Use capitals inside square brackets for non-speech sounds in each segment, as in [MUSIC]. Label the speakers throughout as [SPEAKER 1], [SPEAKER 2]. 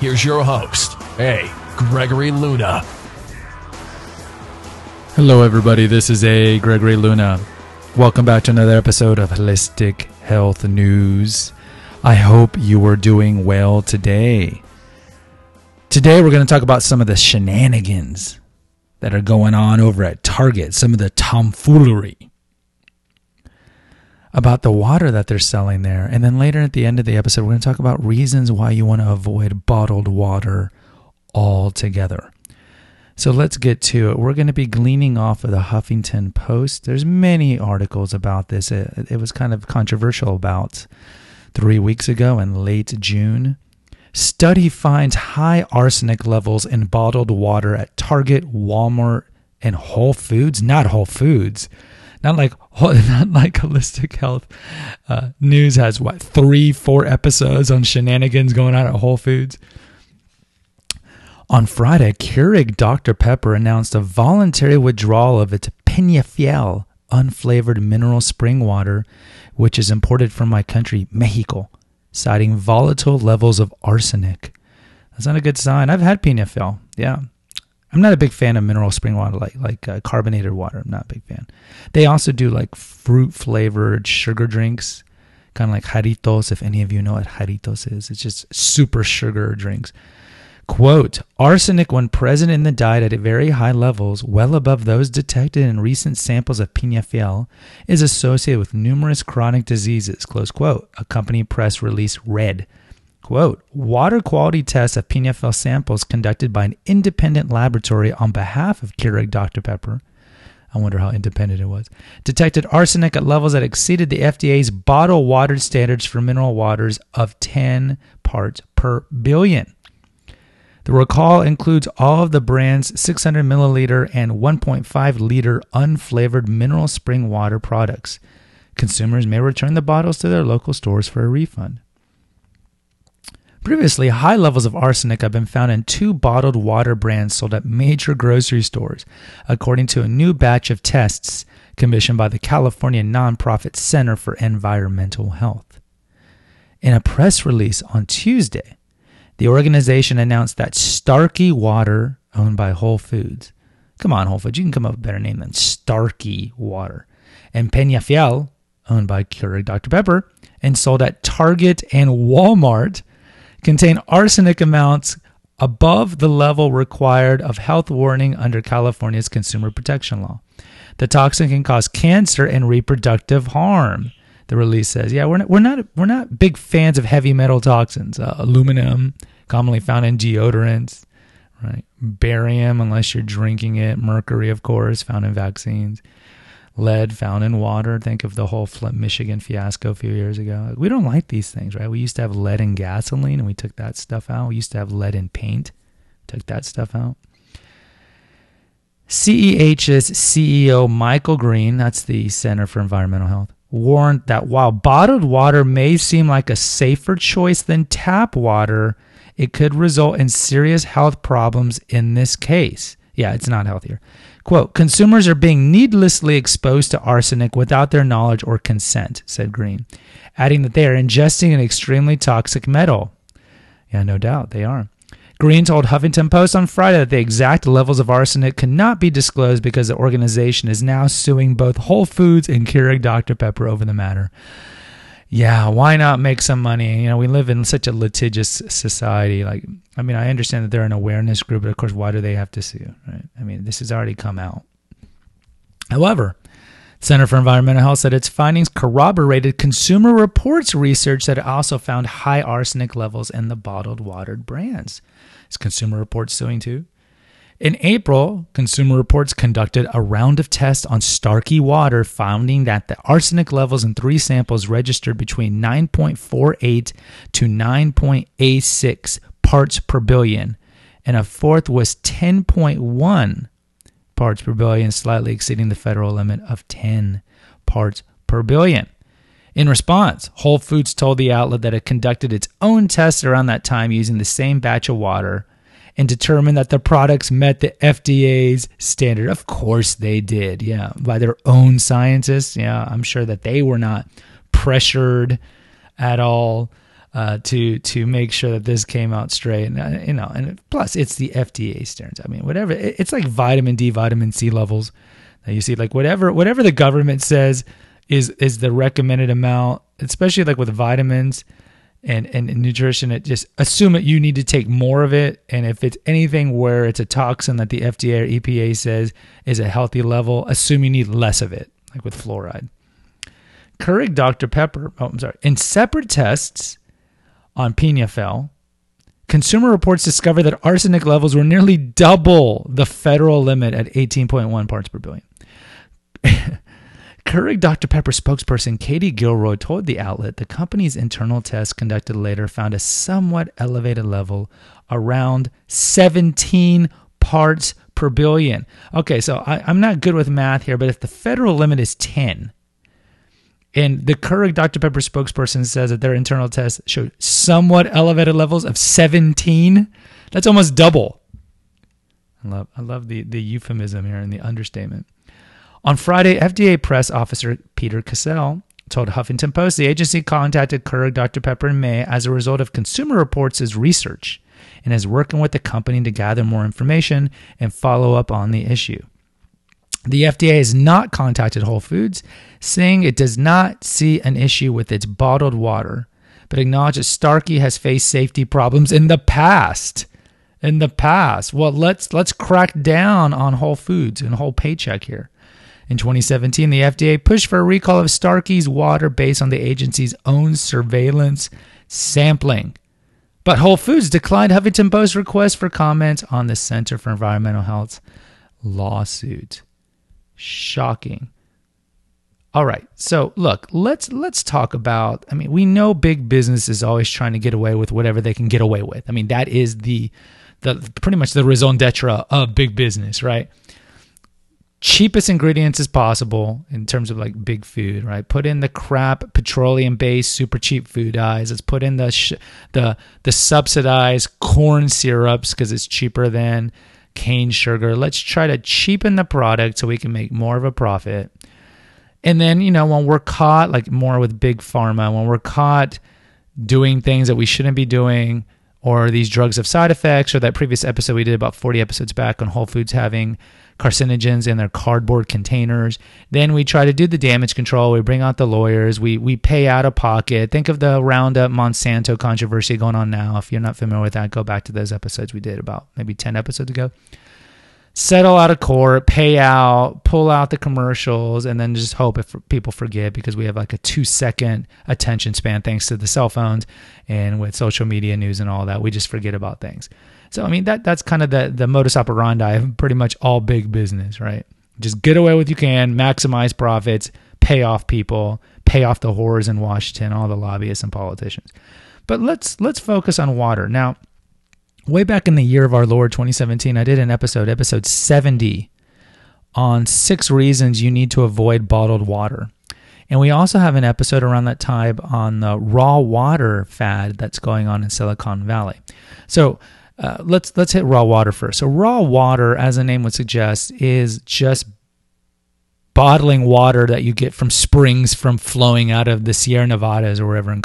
[SPEAKER 1] Here's your host, A. Gregory Luna.
[SPEAKER 2] Hello, everybody. This is A. Gregory Luna. Welcome back to another episode of Holistic Health News. I hope you are doing well today. Today, we're going to talk about some of the shenanigans that are going on over at Target, some of the tomfoolery about the water that they're selling there. And then later at the end of the episode, we're going to talk about reasons why you want to avoid bottled water altogether. So let's get to it. We're going to be gleaning off of the Huffington Post. There's many articles about this. It, it was kind of controversial about three weeks ago in late June. Study finds high arsenic levels in bottled water at Target, Walmart, and Whole Foods. Not Whole Foods. Not like [LAUGHS] not like holistic health uh, news has what three, four episodes on shenanigans going on at Whole Foods. On Friday, Keurig Dr Pepper announced a voluntary withdrawal of its Peñafiel unflavored mineral spring water, which is imported from my country, Mexico, citing volatile levels of arsenic. That's not a good sign. I've had Peñafiel. Yeah, I'm not a big fan of mineral spring water, like like uh, carbonated water. I'm not a big fan. They also do like fruit flavored sugar drinks, kind of like Jarritos. If any of you know what Jarritos is, it's just super sugar drinks. Quote, arsenic when present in the diet at very high levels, well above those detected in recent samples of Peñafiel, is associated with numerous chronic diseases, close quote, a company press release read. Quote, water quality tests of Peñafiel samples conducted by an independent laboratory on behalf of Keurig Dr. Pepper, I wonder how independent it was, detected arsenic at levels that exceeded the FDA's bottled water standards for mineral waters of 10 parts per billion. The recall includes all of the brand's 600 milliliter and 1.5 liter unflavored mineral spring water products. Consumers may return the bottles to their local stores for a refund. Previously, high levels of arsenic have been found in two bottled water brands sold at major grocery stores, according to a new batch of tests commissioned by the California nonprofit Center for Environmental Health. In a press release on Tuesday, the organization announced that Starkey Water, owned by Whole Foods, come on, Whole Foods, you can come up with a better name than Starkey Water, and Peñafiel, owned by Keurig Dr. Pepper, and sold at Target and Walmart, contain arsenic amounts above the level required of health warning under California's consumer protection law. The toxin can cause cancer and reproductive harm. The release says, "Yeah, we're not we're not we're not big fans of heavy metal toxins. Uh, aluminum, commonly found in deodorants, right? Barium, unless you're drinking it. Mercury, of course, found in vaccines lead found in water. Think of the whole Flint, Michigan fiasco a few years ago. We don't like these things, right? We used to have lead in gasoline and we took that stuff out. We used to have lead in paint, took that stuff out. CEH's CEO Michael Green, that's the Center for Environmental Health, warned that while bottled water may seem like a safer choice than tap water, it could result in serious health problems in this case. Yeah, it's not healthier. Quote, consumers are being needlessly exposed to arsenic without their knowledge or consent, said Green, adding that they are ingesting an extremely toxic metal. Yeah, no doubt they are. Green told Huffington Post on Friday that the exact levels of arsenic cannot be disclosed because the organization is now suing both Whole Foods and Keurig Dr. Pepper over the matter yeah, why not make some money? You know, we live in such a litigious society. Like, I mean, I understand that they're an awareness group, but of course, why do they have to sue? Right? I mean, this has already come out. However, Center for Environmental Health said its findings corroborated Consumer Reports research that also found high arsenic levels in the bottled watered brands. Is Consumer Reports suing too? In April, Consumer Reports conducted a round of tests on Starkey water, finding that the arsenic levels in three samples registered between 9.48 to 9.86 parts per billion, and a fourth was 10.1 parts per billion, slightly exceeding the federal limit of 10 parts per billion. In response, Whole Foods told the outlet that it conducted its own tests around that time using the same batch of water and determined that the products met the FDA's standard. Of course they did, yeah, by their own scientists. Yeah, I'm sure that they were not pressured at all uh, to to make sure that this came out straight. And uh, you know, and plus it's the FDA standards. I mean, whatever. It's like vitamin D, vitamin C levels you see. Like whatever whatever the government says is is the recommended amount, especially like with vitamins and, and nutrition. It just assume that you need to take more of it, and if it's anything where it's a toxin that the FDA or EPA says is a healthy level, assume you need less of it, like with fluoride. Keurig Dr. Pepper, oh, I'm sorry, in separate tests on Peñafiel, Consumer Reports discovered that arsenic levels were nearly double the federal limit at 18.1 parts per billion. [LAUGHS] Keurig Dr. Pepper spokesperson Katie Gilroy told the outlet the company's internal tests conducted later found a somewhat elevated level around 17 parts per billion. Okay, so I, am not good with math here, but if the federal limit is 10, and the Keurig Dr. Pepper spokesperson says that their internal tests showed somewhat elevated levels of 17, that's almost double. I love, I love the, the euphemism here and the understatement. On Friday, FDA press officer Peter Cassell told Huffington Post the agency contacted Keurig Dr. Pepper in May as a result of Consumer Reports' research and is working with the company to gather more information and follow up on the issue. The FDA has not contacted Whole Foods, saying it does not see an issue with its bottled water, but acknowledges Starkey has faced safety problems in the past. In the past, well, let's let's crack down on Whole Foods and Whole Paycheck here. In 2017, the FDA pushed for a recall of Starkey's water based on the agency's own surveillance sampling. But Whole Foods declined Huffington Post's request for comment on the Center for Environmental Health's lawsuit. Shocking. All right. So, look, let's let's talk about I mean, we know big business is always trying to get away with whatever they can get away with. I mean, that is the the pretty much the raison d'etre of big business, right? Cheapest ingredients as possible in terms of like big food, right? Put in the crap petroleum based super cheap food dyes. Let's put in the sh- the the subsidized corn syrups because it's cheaper than cane sugar. Let's try to cheapen the product so we can make more of a profit. And then, you know, when we're caught like more with big pharma, when we're caught doing things that we shouldn't be doing or these drugs have side effects or that previous episode we did about 40 episodes back on Whole Foods having carcinogens in their cardboard containers. Then we try to do the damage control. We bring out the lawyers. We we pay out of pocket. Think of the Roundup Monsanto controversy going on now. If you're not familiar with that, go back to those episodes we did about maybe 10 episodes ago. Settle out of court, pay out, pull out the commercials, and then just hope if people forget because we have like a two second attention span thanks to the cell phones and with social media news and all that. We just forget about things. So I mean that that's kind of the the modus operandi of pretty much all big business, right? Just get away with you can, maximize profits, pay off people, pay off the whores in Washington, all the lobbyists and politicians. But let's let's focus on water. Now, way back in the year of our Lord 2017, I did an episode, episode 70, on six reasons you need to avoid bottled water. And we also have an episode around that time on the raw water fad that's going on in Silicon Valley. So uh, let's let's hit raw water first. So raw water, as the name would suggest, is just bottling water that you get from springs from flowing out of the Sierra Nevadas or wherever in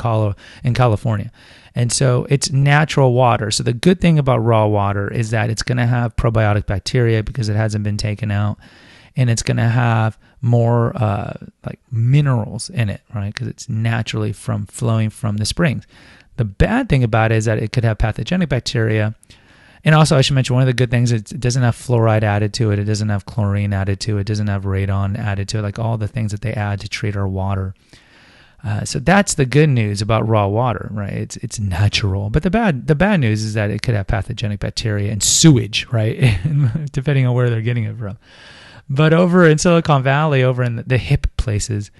[SPEAKER 2] in California. And so it's natural water. So the good thing about raw water is that it's going to have probiotic bacteria because it hasn't been taken out, and it's going to have more uh, like minerals in it, right? Because it's naturally from flowing from the springs. The bad thing about it is that it could have pathogenic bacteria. And also, I should mention one of the good things it doesn't have fluoride added to it. It doesn't have chlorine added to it. It doesn't have radon added to it, like all the things that they add to treat our water. Uh, so that's the good news about raw water, right? It's it's natural. But the bad the bad news is that it could have pathogenic bacteria and sewage, right? [LAUGHS] Depending on where they're getting it from. But over in Silicon Valley, over in the hip places,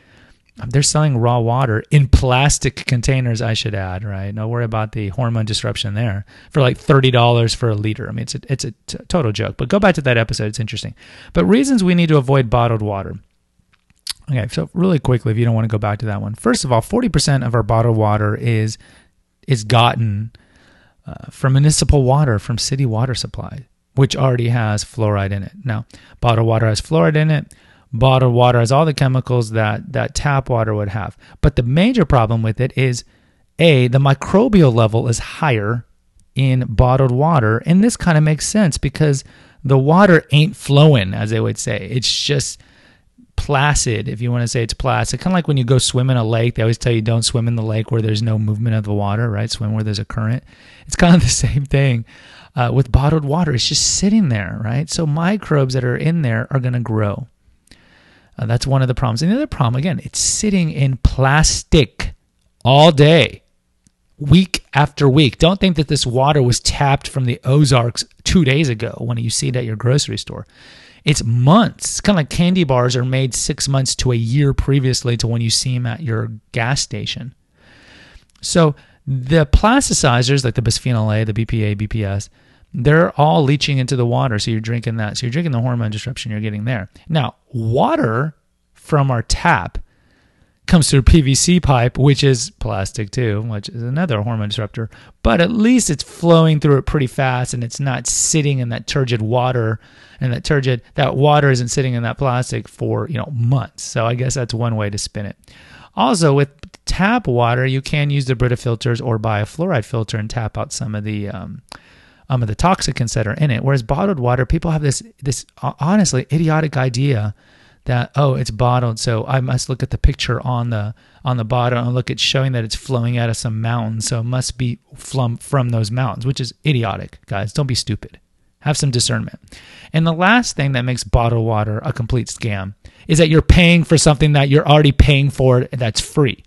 [SPEAKER 2] they're selling raw water in plastic containers, I should add, right? No worry about the hormone disruption there for like $30 for a liter. I mean, it's a, it's a t- total joke, but go back to that episode. It's interesting. But reasons we need to avoid bottled water. Okay, so really quickly, if you don't want to go back to that one, first of all, 40% of our bottled water is is gotten uh, from municipal water, from city water supply, which already has fluoride in it. Now, bottled water has fluoride in it bottled water has all the chemicals that that tap water would have. But the major problem with it is a the microbial level is higher in bottled water, and this kind of makes sense because the water ain't flowing, as they would say. It's just placid, if you want to say it's placid. Kind of like when you go swim in a lake, they always tell you don't swim in the lake where there's no movement of the water, right? Swim where there's a current. It's kind of [LAUGHS] the same thing uh, with bottled water. It's just sitting there, right? So microbes that are in there are going to grow. Uh, that's one of the problems. And the other problem, again, it's sitting in plastic all day, week after week. Don't think that this water was tapped from the Ozarks two days ago when you see it at your grocery store. It's months. It's kind of like candy bars are made six months to a year previously to when you see them at your gas station. So the plasticizers, like the bisphenol A, the BPA, BPS, they're all leaching into the water. So you're drinking that. So you're drinking the hormone disruption you're getting there. Now, water from our tap comes through PVC pipe, which is plastic too, which is another hormone disruptor. But at least it's flowing through it pretty fast and it's not sitting in that turgid water. And that turgid, that water isn't sitting in that plastic for, you know, months. So I guess that's one way to spin it. Also, with tap water, you can use the Brita filters or buy a fluoride filter and tap out some of the um, um, of the toxicants that are in it. Whereas bottled water, people have this this honestly idiotic idea that oh it's bottled, so I must look at the picture on the on the bottle and look at showing that it's flowing out of some mountain, so it must be from from those mountains, which is idiotic, guys. Don't be stupid. Have some discernment. And the last thing that makes bottled water a complete scam is that you're paying for something that you're already paying for that's free.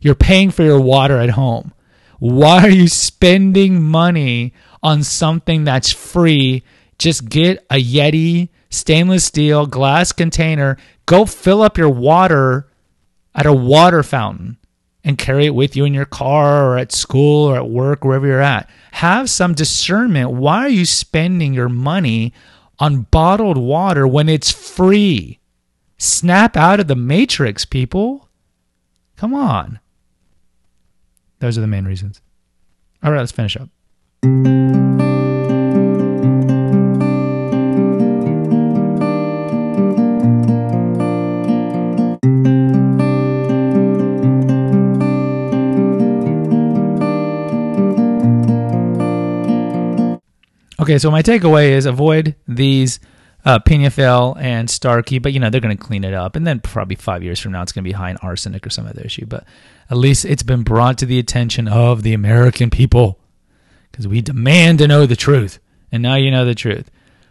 [SPEAKER 2] You're paying for your water at home. Why are you spending money on something that's free, just get a Yeti stainless steel glass container, go fill up your water at a water fountain and carry it with you in your car or at school or at work, wherever you're at. Have some discernment. Why are you spending your money on bottled water when it's free? Snap out of the matrix, people. Come on. Those are the main reasons. All right, let's finish up. Okay, so my takeaway is avoid these uh, Peñafiel and Starkey, but you know they're going to clean it up, and then probably five years from now it's going to be high in arsenic or some other issue. But at least it's been brought to the attention of the American people because we demand to know the truth. And now you know the truth.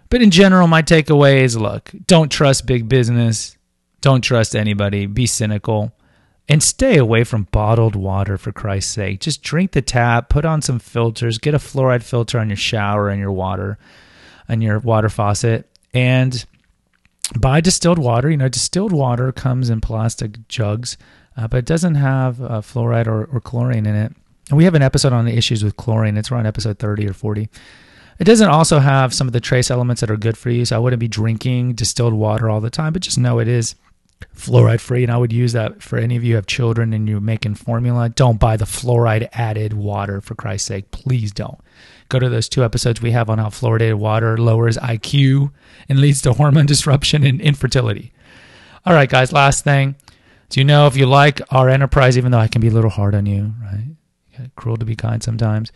[SPEAKER 2] But in general, my takeaway is look, don't trust big business. Don't trust anybody. Be cynical. And stay away from bottled water for Christ's sake. Just drink the tap, put on some filters, get a fluoride filter on your shower and your water, on your water faucet, and buy distilled water. You know, distilled water comes in plastic jugs, uh, but it doesn't have uh, fluoride or, or chlorine in it. And we have an episode on the issues with chlorine. It's around episode 30 or 40. It doesn't also have some of the trace elements that are good for you. So I wouldn't be drinking distilled water all the time, but just know it is fluoride free. And I would use that for any of you have children and you're making formula. Don't buy the fluoride added water for Christ's sake. Please don't. Go to those two episodes we have on how fluoridated water lowers IQ and leads to hormone disruption and infertility. All right, guys, last thing. Do you know if you like our enterprise, even though I can be a little hard on you, right? cruel to be kind sometimes.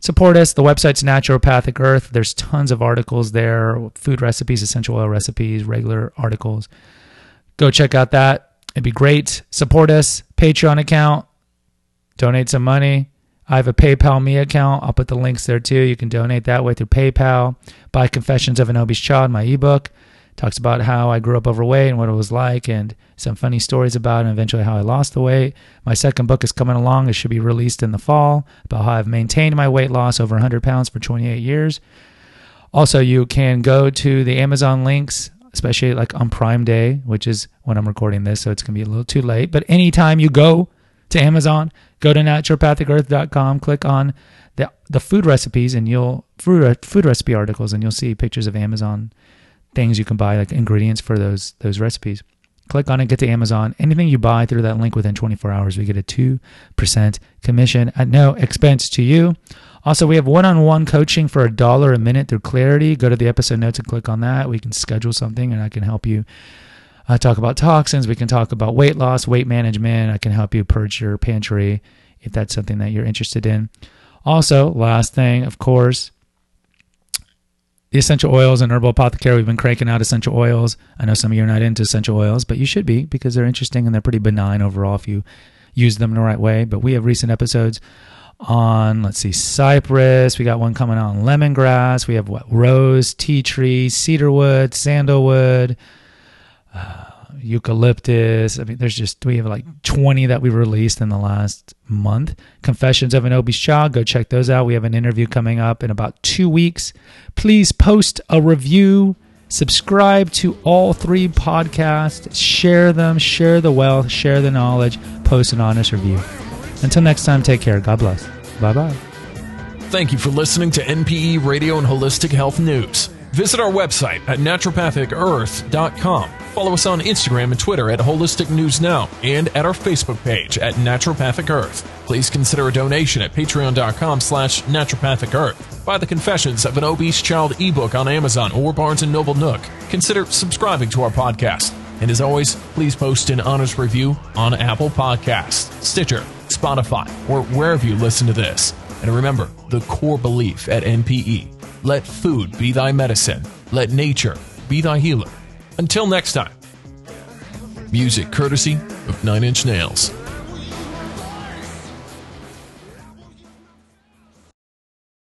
[SPEAKER 2] Support us. The website's Naturopathic Earth. There's tons of articles there food recipes, essential oil recipes, regular articles. Go check out that. It'd be great. Support us. Patreon account. Donate some money. I have a PayPal me account. I'll put the links there too. You can donate that way through PayPal. Buy Confessions of an Obese Child, my ebook talks about how I grew up overweight and what it was like, and some funny stories about and eventually how I lost the weight. My second book is coming along. It should be released in the fall about how I've maintained my weight loss over 100 pounds for 28 years. Also, you can go to the Amazon links especially like on Prime Day, which is when I'm recording this, so it's going to be a little too late. But anytime you go to Amazon, go to naturopathicearth.com, click on the the food recipes, and you'll food food recipe articles, and you'll see pictures of Amazon things you can buy, like ingredients for those those recipes. Click on it, get to Amazon. Anything you buy through that link within 24 hours, we get a 2% commission at no expense to you. Also, we have one on one coaching for a dollar a minute through Clarity. Go to the episode notes and click on that. We can schedule something and I can help you uh, talk about toxins. We can talk about weight loss, weight management. I can help you purge your pantry if that's something that you're interested in. Also, last thing, of course, the essential oils and herbal apothecary. We've been cranking out essential oils. I know some of you are not into essential oils, but you should be because they're interesting and they're pretty benign overall if you use them the right way. But we have recent episodes on let's see cypress we got one coming on lemongrass we have what rose tea tree cedarwood sandalwood uh, eucalyptus i mean there's just we have like 20 that we released in the last month confessions of an obese child go check those out we have an interview coming up in about two weeks please post a review subscribe to all three podcasts share them share the wealth share the knowledge post an honest review until next time, take care. God bless. Bye bye.
[SPEAKER 1] Thank you for listening to NPE Radio and Holistic Health News. Visit our website at naturopathicearth.com. Follow us on Instagram and Twitter at Holistic News Now and at our Facebook page at Naturopathic Earth. Please consider a donation at patreon.com slash naturopathic earth. Buy the Confessions of an Obese Child ebook on Amazon or Barnes & Noble Nook. Consider subscribing to our podcast. And as always, please post an honest review on Apple Podcasts, Stitcher, Spotify, or wherever you listen to this. And remember the core belief at NPE let food be thy medicine, let nature be thy healer. Until next time, music courtesy of Nine Inch Nails.